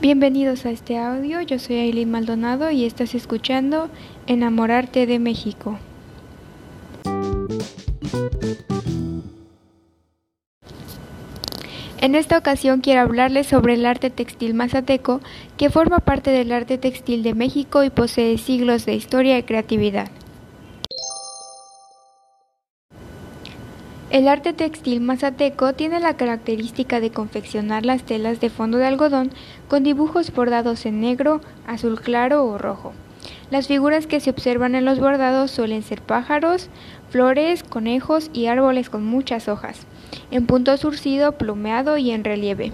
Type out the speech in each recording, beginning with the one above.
Bienvenidos a este audio, yo soy Aileen Maldonado y estás escuchando Enamorarte de México. En esta ocasión quiero hablarles sobre el arte textil mazateco, que forma parte del arte textil de México y posee siglos de historia y creatividad. El arte textil mazateco tiene la característica de confeccionar las telas de fondo de algodón con dibujos bordados en negro, azul claro o rojo. Las figuras que se observan en los bordados suelen ser pájaros, flores, conejos y árboles con muchas hojas, en punto surcido, plumeado y en relieve.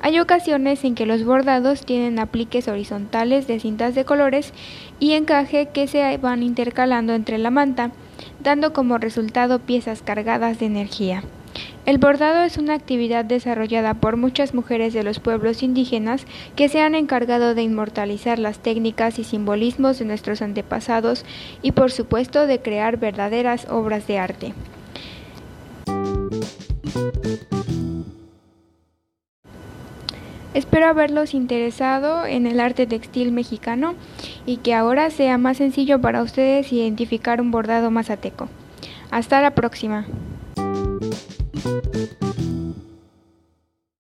Hay ocasiones en que los bordados tienen apliques horizontales de cintas de colores y encaje que se van intercalando entre la manta, dando como resultado piezas cargadas de energía. El bordado es una actividad desarrollada por muchas mujeres de los pueblos indígenas que se han encargado de inmortalizar las técnicas y simbolismos de nuestros antepasados y por supuesto de crear verdaderas obras de arte. Espero haberlos interesado en el arte textil mexicano y que ahora sea más sencillo para ustedes identificar un bordado mazateco. Hasta la próxima.